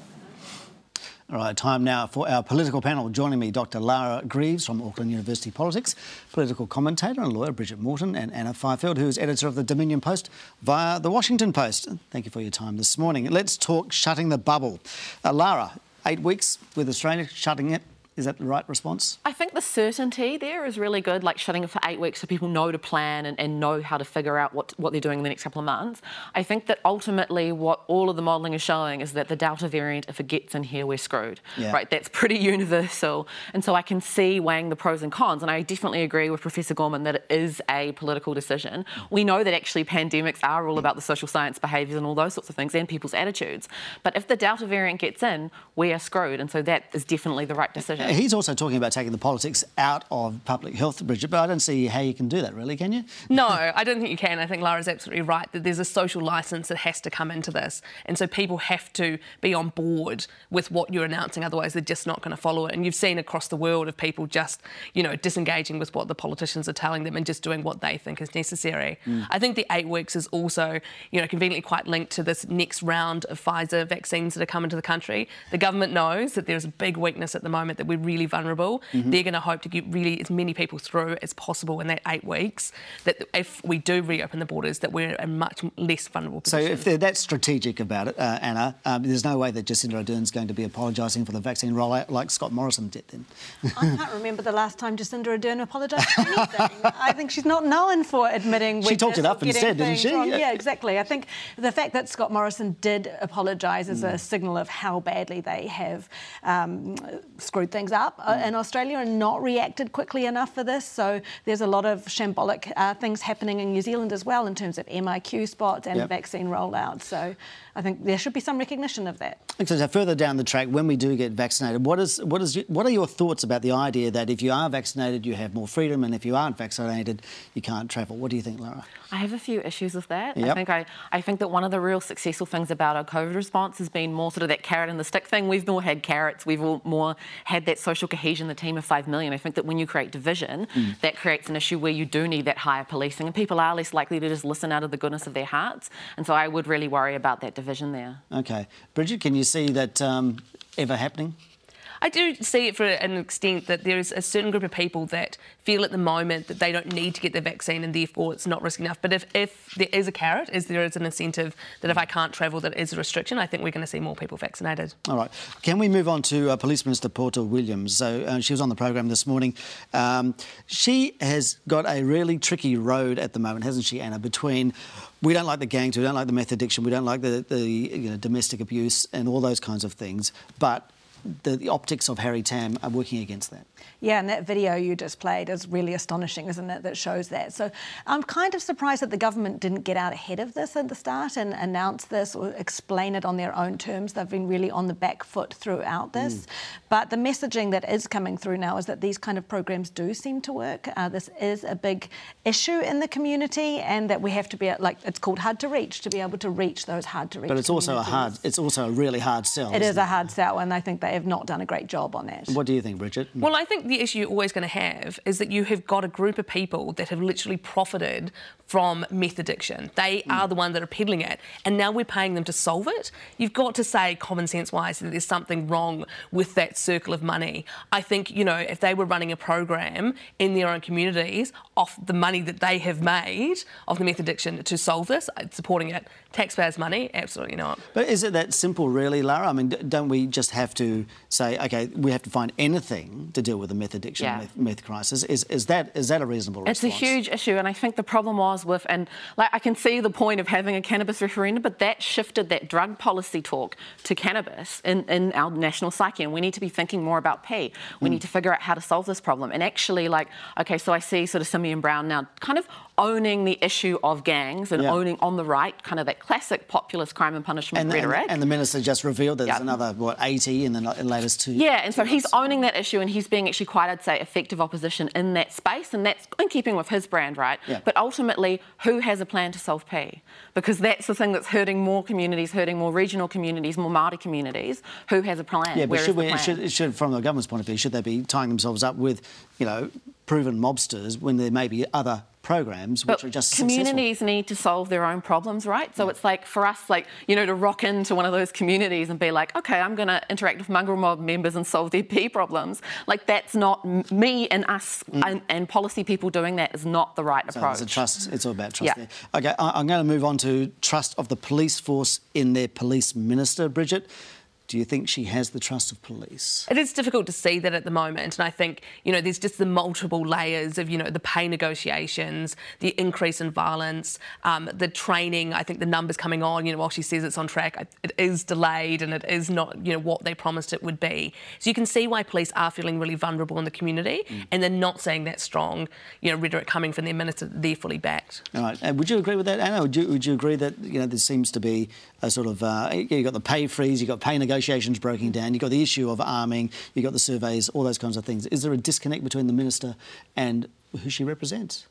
All right, time now for our political panel. Joining me, Dr. Lara Greaves from Auckland University Politics, political commentator and lawyer Brigitte Morten, and Anna Fifield, who is editor of the Dominion Post via the Washington Post. Thank you for your time this morning. Let's talk shutting the bubble. Uh, Lara, eight weeks with Australia shutting it is that the right response? I think the certainty there is really good, like shutting it for eight weeks so people know to plan and, and know how to figure out what, what they're doing in the next couple of months. I think that ultimately what all of the modelling is showing is that the Delta variant, if it gets in here, we're screwed. Yeah. Right? That's pretty universal. And so I can see weighing the pros and cons. And I definitely agree with Professor Gorman that it is a political decision. We know that actually pandemics are all about the social science behaviours and all those sorts of things and people's attitudes. But if the Delta variant gets in, we are screwed. And so that is definitely the right decision. He's also talking about taking the politics out of public health, Bridget, but I don't see how you can do that, really, can you? No, I don't think you can. I think Lara's absolutely right that there's a social licence that has to come into this. And so people have to be on board with what you're announcing, otherwise they're just not going to follow it. And you've seen across the world of people just, you know, disengaging with what the politicians are telling them and just doing what they think is necessary. Mm. I think the eight weeks is also, you know, conveniently quite linked to this next round of Pfizer vaccines that are coming to the country. The government knows that there's a big weakness at the moment that we're really vulnerable. Mm-hmm. They're going to hope to get really as many people through as possible in that eight weeks. That if we do reopen the borders, that we're in much less vulnerable position. So if they're that strategic about it, uh, Anna, um, there's no way that Jacinda Ardern's going to be apologising for the vaccine rollout like Scott Morrison did then. I can't remember the last time Jacinda Ardern apologised for anything. I think she's not known for admitting She talked it up instead, didn't she? Wrong. Yeah, exactly. I think the fact that Scott Morrison did apologise is mm. a signal of how badly they have um, screwed things up mm. in Australia and not reacted quickly enough for this. So there's a lot of shambolic uh, things happening in New Zealand as well in terms of MIQ spots and yep. vaccine rollout. So I think there should be some recognition of that. So further down the track, when we do get vaccinated, what is what is what are your thoughts about the idea that if you are vaccinated, you have more freedom, and if you aren't vaccinated, you can't travel? What do you think, Laura? I have a few issues with that. Yep. I think I, I think that one of the real successful things about our COVID response has been more sort of that carrot and the stick thing. We've more had carrots. We've all more had that social cohesion, the team of five million. I think that when you create division, mm. that creates an issue where you do need that higher policing, and people are less likely to just listen out of the goodness of their hearts. And so I would really worry about that division there. Okay, Bridget, can you see that um, ever happening? I do see it for an extent that there is a certain group of people that feel at the moment that they don't need to get the vaccine and therefore it's not risky enough. But if, if there is a carrot, is there is an incentive that if I can't travel, that is a restriction, I think we're going to see more people vaccinated. All right. Can we move on to uh, Police Minister Poto Williams? So uh, she was on the program this morning. Um, she has got a really tricky road at the moment, hasn't she, Anna, between we don't like the gangs, we don't like the meth addiction, we don't like the, the you know, domestic abuse and all those kinds of things. But the, the optics of Harry Tam are working against that. Yeah, and that video you just played is really astonishing, isn't it, that shows that. So I'm kind of surprised that the government didn't get out ahead of this at the start and announce this or explain it on their own terms. They've been really on the back foot throughout this. Mm. But the messaging that is coming through now is that these kind of programs do seem to work. Uh, this is a big issue in the community and that we have to be, like, it's called hard to reach, to be able to reach those hard to reach But it's also a hard, it's also a really hard sell. It is it? a hard sell and I think they have not done a great job on that. What do you think, Bridget? Well, I think the issue you're always going to have is that you have got a group of people that have literally profited from meth addiction. They mm. are the ones that are peddling it, and now we're paying them to solve it. You've got to say, common sense wise, that there's something wrong with that circle of money. I think, you know, if they were running a program in their own communities off the money that they have made of the meth addiction to solve this, uh, supporting it, taxpayers' money, absolutely not. But is it that simple, really, Lara? I mean, don't we just have to say, okay, we have to find anything to deal with the meth addiction, yeah. meth, meth, crisis? Is, is that is that a reasonable response? It's a huge issue, and I think the problem was with, and like I can see the point of having a cannabis referendum, but that shifted that drug policy talk to cannabis in, in our national psyche, and we need to be thinking more about P. We mm. need to figure out how to solve this problem. And actually, like, okay, so I see sort of Simeon Brown now kind of owning the issue of gangs and yeah. owning on the right kind of that classic populist crime and punishment and, rhetoric. And, and, the minister just revealed there's another, what, 80 in the latest two. Yeah, and so he's owning that issue and he's being actually quite, I'd say, effective opposition in that space, and that's in keeping with his brand, right? Yeah. But ultimately, who has a plan to solve P? Because that's the thing that's hurting more communities, hurting more regional communities, more Māori communities. Who has a plan? Yeah, but should we, should, should, from the government's point of view, should they be tying themselves up with, you know, proven mobsters when there may be other programs which but are just communities successful. need to solve their own problems right so yeah. it's like for us like you know to rock into one of those communities and be like okay i'm going to interact with mongrel mob members and solve their p problems like that's not me and us mm. and, and, policy people doing that is not the right so approach it's a trust it's all about trust yeah. There. okay i'm going to move on to trust of the police force in their police minister bridget do you think she has the trust of police? It is difficult to see that at the moment. And I think, you know, there's just the multiple layers of, you know, the pay negotiations, the increase in violence, um, the training. I think the numbers coming on, you know, while she says it's on track, it is delayed and it is not, you know, what they promised it would be. So you can see why police are feeling really vulnerable in the community mm. and they're not seeing that strong, you know, rhetoric coming from their minister. They're fully backed. All right. And would you agree with that, Anna? Would you, would you agree that, you know, there seems to be a sort of, uh, you've got the pay freeze, you've got pay negotiations, negotiations breaking down, you've got the issue of arming, you've got the surveys, all those kinds of things. Is there a disconnect between the minister and who she represents?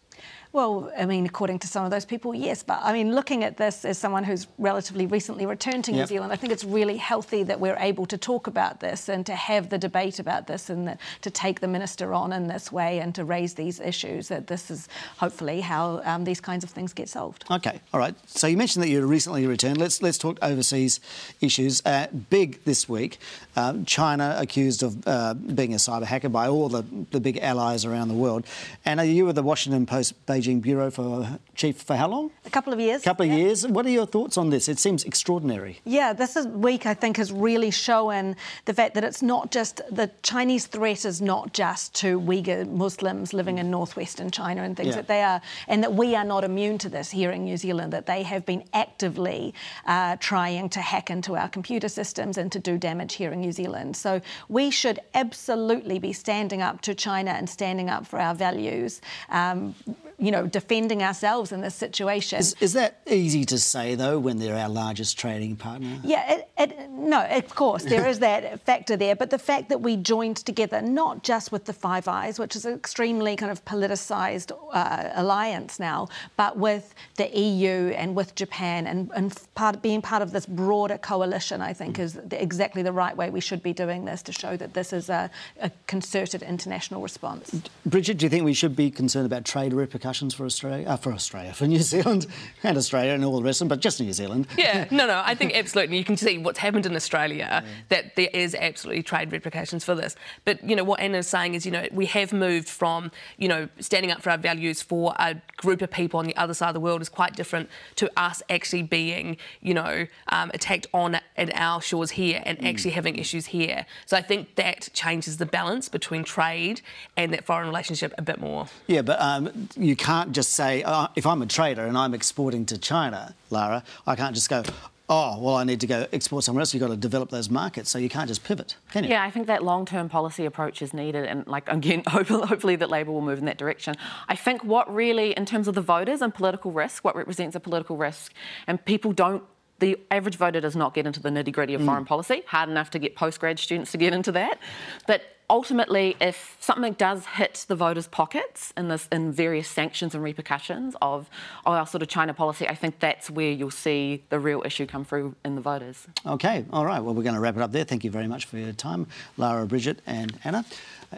Well, I mean, according to some of those people, yes. But I mean, looking at this as someone who's relatively recently returned to New yep. Zealand, I think it's really healthy that we're able to talk about this and to have the debate about this and that, to take the minister on in this way and to raise these issues. That this is hopefully how um, these kinds of things get solved. Okay, all right. So you mentioned that you recently returned. Let's let's talk overseas issues. Uh, big this week, uh, China accused of uh, being a cyber hacker by all the, the big allies around the world. And you were the Washington Post Beijing Beijing bureau for chief for how long? A couple of years. A couple of yeah. years. What are your thoughts on this? It seems extraordinary. Yeah, this is, week I think has really shown the fact that it's not just the Chinese threat is not just to Uyghur Muslims living in northwestern China and things yeah. that they are, and that we are not immune to this here in New Zealand. That they have been actively uh, trying to hack into our computer systems and to do damage here in New Zealand. So we should absolutely be standing up to China and standing up for our values. Um, you know, defending ourselves in this situation. Is, is, that easy to say, though, when they're our largest trading partner? Yeah, it, it, no, of course, there is that factor there. But the fact that we joined together, not just with the Five Eyes, which is an extremely kind of politicised uh, alliance now, but with the EU and with Japan and, and part, being part of this broader coalition, I think, is the, exactly the right way we should be doing this to show that this is a, a concerted international response. Bridget, do you think we should be concerned about trade repercussions for Australia? Uh, for Australia, for New Zealand and Australia and all the rest of them, but just New Zealand. Yeah, no, no, I think absolutely. You can see what's happened in Australia, yeah. that there is absolutely trade repercussions for this. But, you know, what Anna is saying is, you know, we have moved from, you know, standing up for our values for a group of people on the other side of the world is quite different to us actually being, you know, um, attacked on at our shores here and mm. actually having issues here. So I think that changes the balance between trade and that foreign relationship a bit more. Yeah, but um, you can't just say, uh, if I'm a trader and I'm exporting to China, Lara, I can't just go, oh, well, I need to go export somewhere else. You've got to develop those markets. So you can't just pivot, can you? Yeah, I think that long-term policy approach is needed. And, like, again, hopefully that Labor will move in that direction. I think what really, in terms of the voters and political risk, what represents a political risk, and people don't the average voter does not get into the nitty gritty of Mm. foreign policy, hard enough to get postgrad students to get into that. But ultimately, if something does hit the voters' pockets in this in various sanctions and repercussions of, of our sort of China policy, I think that's where you'll see the real issue come through in the voters. Okay, all right. Well, we're going to wrap it up there. Thank you very much for your time, Lara, Bridget, and Anna.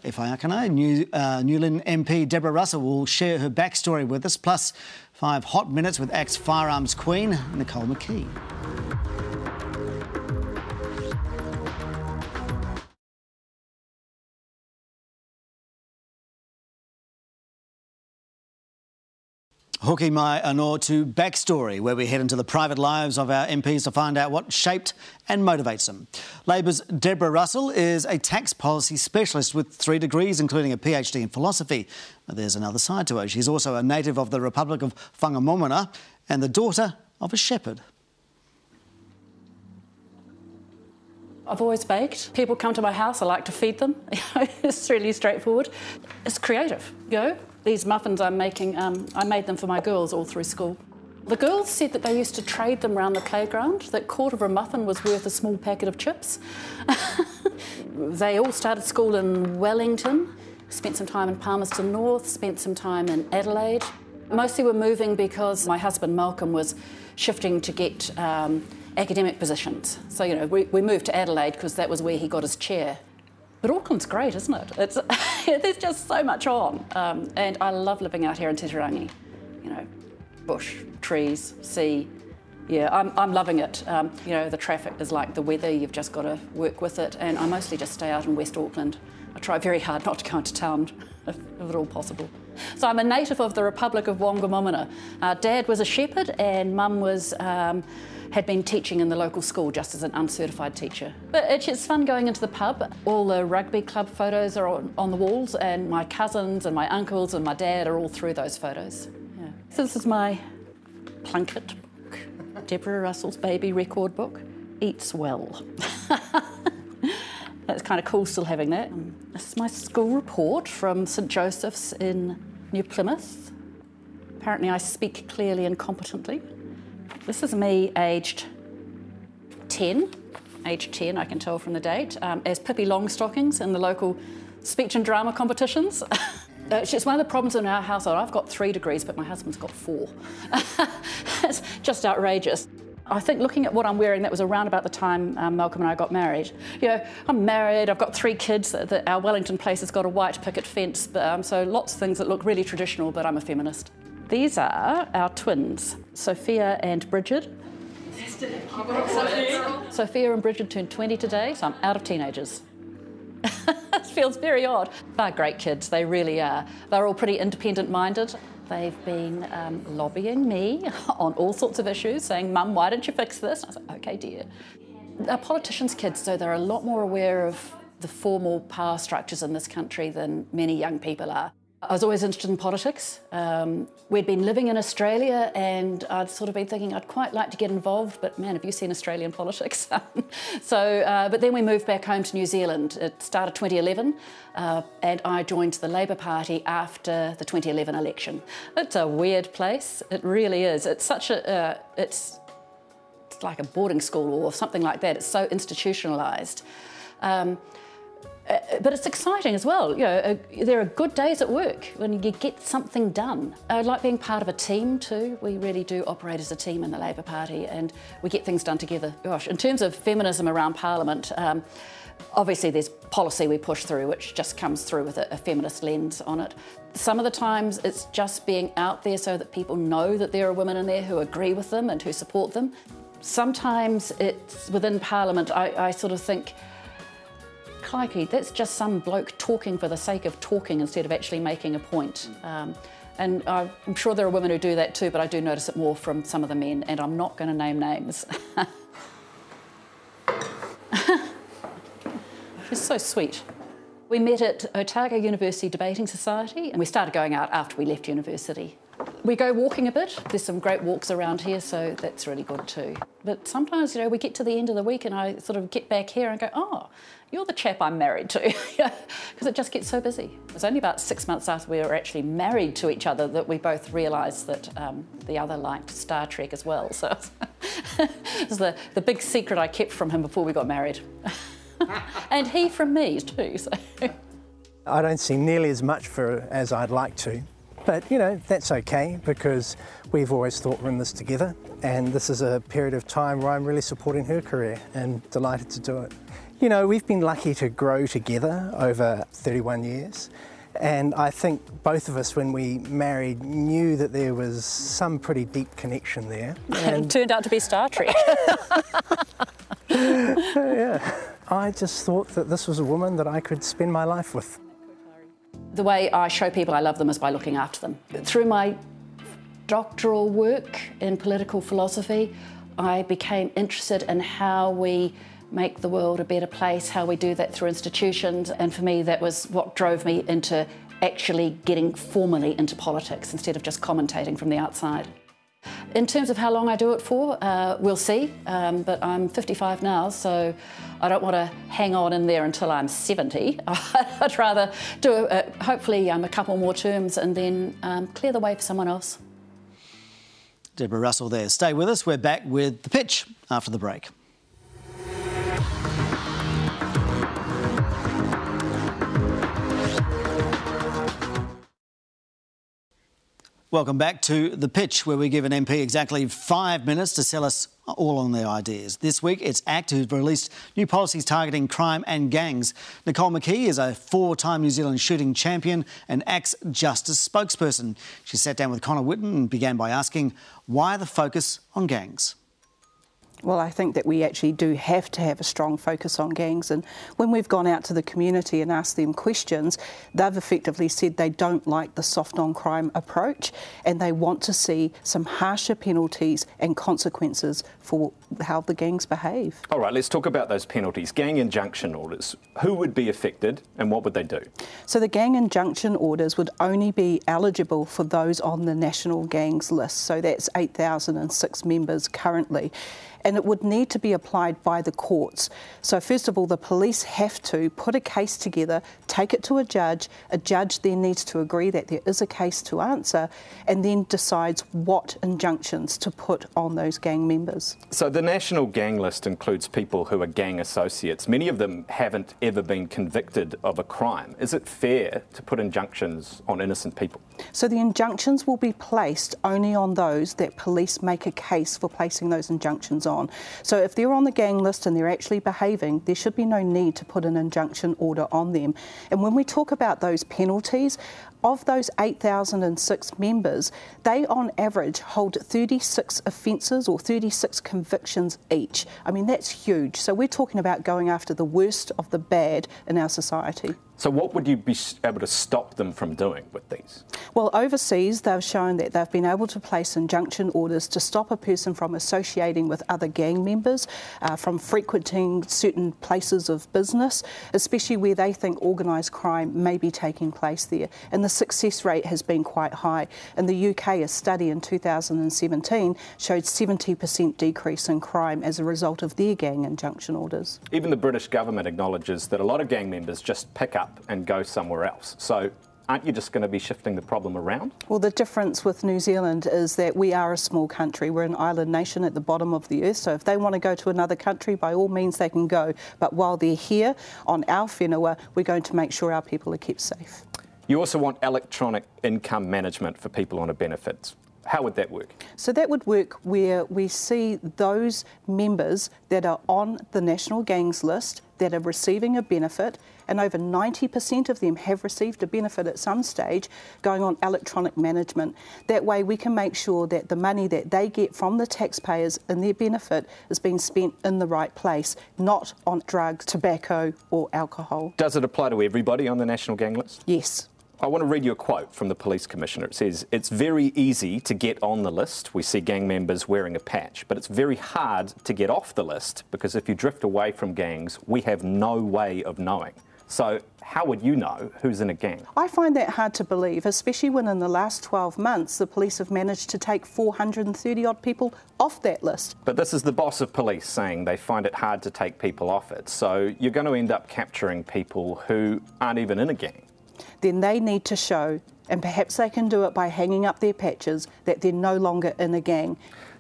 If I can, I, New, uh, New Lynn MP Deborah Russell will share her backstory with us, plus five hot minutes with ex firearms queen Nicole McKee. Hoki my uh, anō to Backstory, where we head into the private lives of our MPs to find out what shaped and motivates them. Labor's Deborah Russell is a tax policy specialist with three degrees, including a PhD in philosophy. But there's another side to her. She's also a native of the Republic of Whangamomona and the daughter of a shepherd. I've always baked. People come to my house, I like to feed them. it's really straightforward. It's creative, know. These muffins I'm making, um, I made them for my girls all through school. The girls said that they used to trade them around the playground, that quarter of a muffin was worth a small packet of chips. they all started school in Wellington, spent some time in Palmerston North, spent some time in Adelaide. Mostly were moving because my husband Malcolm was shifting to get um, academic positions. So, you know, we, we moved to Adelaide because that was where he got his chair. But Auckland's great, isn't it? It's, there's just so much on. Um, and I love living out here in Titirangi. You know, bush, trees, sea. Yeah, I'm, I'm loving it. Um, you know, the traffic is like the weather, you've just got to work with it. And I mostly just stay out in West Auckland. I try very hard not to go into town, if, if at all possible. So I'm a native of the Republic of Whangamomona. Uh, Dad was a shepherd and Mum was... Um, had been teaching in the local school just as an uncertified teacher. But it's, fun going into the pub. All the rugby club photos are on, on, the walls, and my cousins and my uncles and my dad are all through those photos. Yeah. So this is my Plunkett book, Deborah Russell's baby record book. Eats well. That's kind of cool still having that. Um, this is my school report from St Joseph's in New Plymouth. Apparently I speak clearly and competently. This is me aged 10, aged 10, I can tell from the date, um, as Pippi Longstockings in the local speech and drama competitions. uh, it's one of the problems in our household. I've got three degrees, but my husband's got four. it's just outrageous. I think looking at what I'm wearing, that was around about the time um, Malcolm and I got married. You know, I'm married, I've got three kids, the, our Wellington place has got a white picket fence, but, um, so lots of things that look really traditional, but I'm a feminist. These are our twins, Sophia and Bridget. Sophia and Bridget turned 20 today, so I'm out of teenagers. it feels very odd. They're great kids, they really are. They're all pretty independent minded. They've been um, lobbying me on all sorts of issues, saying, Mum, why don't you fix this? I was like, okay, dear. They're politicians' kids, so they're a lot more aware of the formal power structures in this country than many young people are. I was always interested in politics. Um, we'd been living in Australia and I'd sort of been thinking I'd quite like to get involved, but man, have you seen Australian politics? so, uh, but then we moved back home to New Zealand. It started 2011 uh, and I joined the Labour Party after the 2011 election. It's a weird place. It really is. It's such a, uh, it's, it's like a boarding school or something like that. It's so institutionalised. Um, uh, but it's exciting as well. You know, uh, there are good days at work when you get something done. I like being part of a team too. We really do operate as a team in the Labour Party and we get things done together. Gosh, in terms of feminism around Parliament, um, obviously there's policy we push through which just comes through with a, a feminist lens on it. Some of the times it's just being out there so that people know that there are women in there who agree with them and who support them. Sometimes it's within Parliament, I, I sort of think, crikey, that's just some bloke talking for the sake of talking instead of actually making a point. Um, and I'm sure there are women who do that too, but I do notice it more from some of the men, and I'm not going to name names. She's so sweet. We met at Otago University Debating Society, and we started going out after we left university. we go walking a bit. There's some great walks around here, so that's really good too. But sometimes, you know, we get to the end of the week and I sort of get back here and go, oh, you're the chap I'm married to, because it just gets so busy. It was only about six months after we were actually married to each other that we both realised that um, the other liked Star Trek as well. So it was the, the big secret I kept from him before we got married. and he from me too. So. I don't see nearly as much for as I'd like to. But you know, that's okay because we've always thought we're in this together and this is a period of time where I'm really supporting her career and delighted to do it. You know, we've been lucky to grow together over 31 years. And I think both of us, when we married, knew that there was some pretty deep connection there. And it turned out to be Star Trek. yeah. I just thought that this was a woman that I could spend my life with. The way I show people I love them is by looking after them. Through my doctoral work in political philosophy, I became interested in how we make the world a better place, how we do that through institutions. And for me, that was what drove me into actually getting formally into politics instead of just commentating from the outside. In terms of how long I do it for, uh, we'll see. Um, but I'm 55 now, so I don't want to hang on in there until I'm 70. I'd rather do uh, hopefully um, a couple more terms and then um, clear the way for someone else. Deborah Russell there. Stay with us. We're back with the pitch after the break. Welcome back to The Pitch, where we give an MP exactly five minutes to sell us all on their ideas. This week, it's ACT who've released new policies targeting crime and gangs. Nicole McKee is a four time New Zealand shooting champion and ACT's justice spokesperson. She sat down with Connor Whitten and began by asking why the focus on gangs? Well, I think that we actually do have to have a strong focus on gangs. And when we've gone out to the community and asked them questions, they've effectively said they don't like the soft on crime approach and they want to see some harsher penalties and consequences for how the gangs behave. All right, let's talk about those penalties. Gang injunction orders. Who would be affected and what would they do? So the gang injunction orders would only be eligible for those on the national gangs list. So that's 8,006 members currently and it would need to be applied by the courts. So, first of all, the police have to put a case together, take it to a judge. A judge then needs to agree that there is a case to answer and then decides what injunctions to put on those gang members. So, the national gang list includes people who are gang associates. Many of them haven't ever been convicted of a crime. Is it fair to put injunctions on innocent people? So, the injunctions will be placed only on those that police make a case for placing those injunctions on. So if they're on the gang list and they're actually behaving, there should be no need to put an injunction order on them. And when we talk about those penalties, of those 8,006 members, they on average hold 36 offences or 36 convictions each. I mean, that's huge. So we're talking about going after the worst of the bad in our society. So, what would you be able to stop them from doing with these? Well, overseas, they've shown that they've been able to place injunction orders to stop a person from associating with other gang members, uh, from frequenting certain places of business, especially where they think organised crime may be taking place there. And the success rate has been quite high. In the UK, a study in 2017 showed 70% decrease in crime as a result of their gang injunction orders. Even the British government acknowledges that a lot of gang members just pick up and go somewhere else. So aren't you just going to be shifting the problem around? Well, the difference with New Zealand is that we are a small country. We're an island nation at the bottom of the earth. So if they want to go to another country, by all means they can go. But while they're here on our whenua, we're going to make sure our people are kept safe. You also want electronic income management for people on a benefits. How would that work? So that would work where we see those members that are on the national gangs list that are receiving a benefit, and over 90% of them have received a benefit at some stage going on electronic management. That way, we can make sure that the money that they get from the taxpayers in their benefit is being spent in the right place, not on drugs, tobacco, or alcohol. Does it apply to everybody on the national gang list? Yes. I want to read you a quote from the police commissioner. It says, It's very easy to get on the list. We see gang members wearing a patch, but it's very hard to get off the list because if you drift away from gangs, we have no way of knowing. So, how would you know who's in a gang? I find that hard to believe, especially when in the last 12 months the police have managed to take 430 odd people off that list. But this is the boss of police saying they find it hard to take people off it. So, you're going to end up capturing people who aren't even in a gang. Then they need to show, and perhaps they can do it by hanging up their patches, that they're no longer in a gang.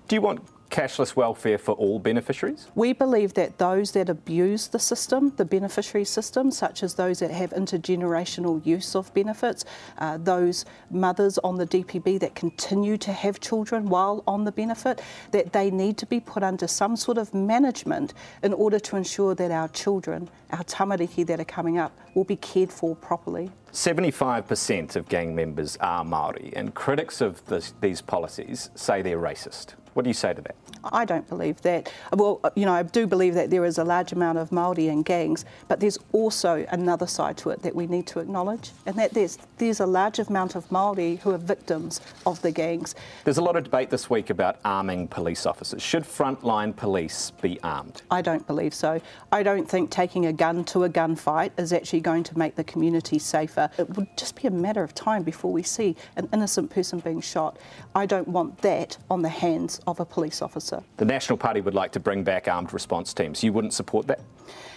Do you want cashless welfare for all beneficiaries? We believe that those that abuse the system, the beneficiary system, such as those that have intergenerational use of benefits, uh, those mothers on the DPB that continue to have children while on the benefit, that they need to be put under some sort of management in order to ensure that our children, our tamariki that are coming up, will be cared for properly. 75% of gang members are Māori, and critics of this, these policies say they're racist. What do you say to that? I don't believe that. Well, uh, you know, I do believe that there is a large amount of Māori in gangs, but there's also another side to it that we need to acknowledge, and that there's there's a large amount of Māori who are victims of the gangs. There's a lot of debate this week about arming police officers. Should frontline police be armed? I don't believe so. I don't think taking a gun to a gunfight is actually going to make the community safer. It would just be a matter of time before we see an innocent person being shot. I don't want that on the hands of a police officer. The National Party would like to bring back armed response teams. You wouldn't support that?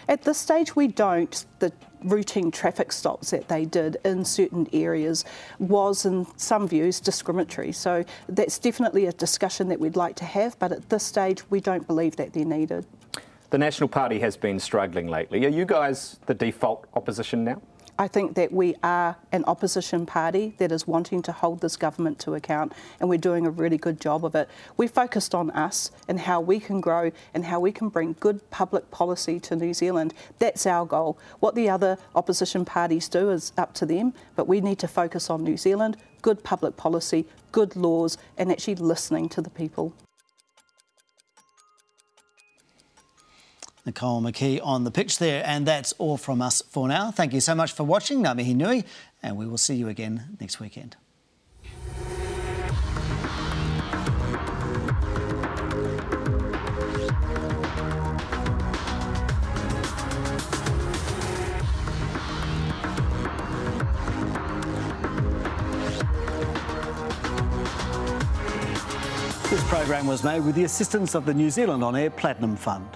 At this stage, we don't. The routine traffic stops that they did in certain areas was, in some views, discriminatory. So that's definitely a discussion that we'd like to have, but at this stage, we don't believe that they're needed. The National Party has been struggling lately. Are you guys the default opposition now? I think that we are an opposition party that is wanting to hold this government to account, and we're doing a really good job of it. We focused on us and how we can grow and how we can bring good public policy to New Zealand. That's our goal. What the other opposition parties do is up to them, but we need to focus on New Zealand, good public policy, good laws, and actually listening to the people. Nicole McKee on the pitch there. And that's all from us for now. Thank you so much for watching. Ngā mihi nui, and we will see you again next weekend. This program was made with the assistance of the New Zealand On Air Platinum Fund.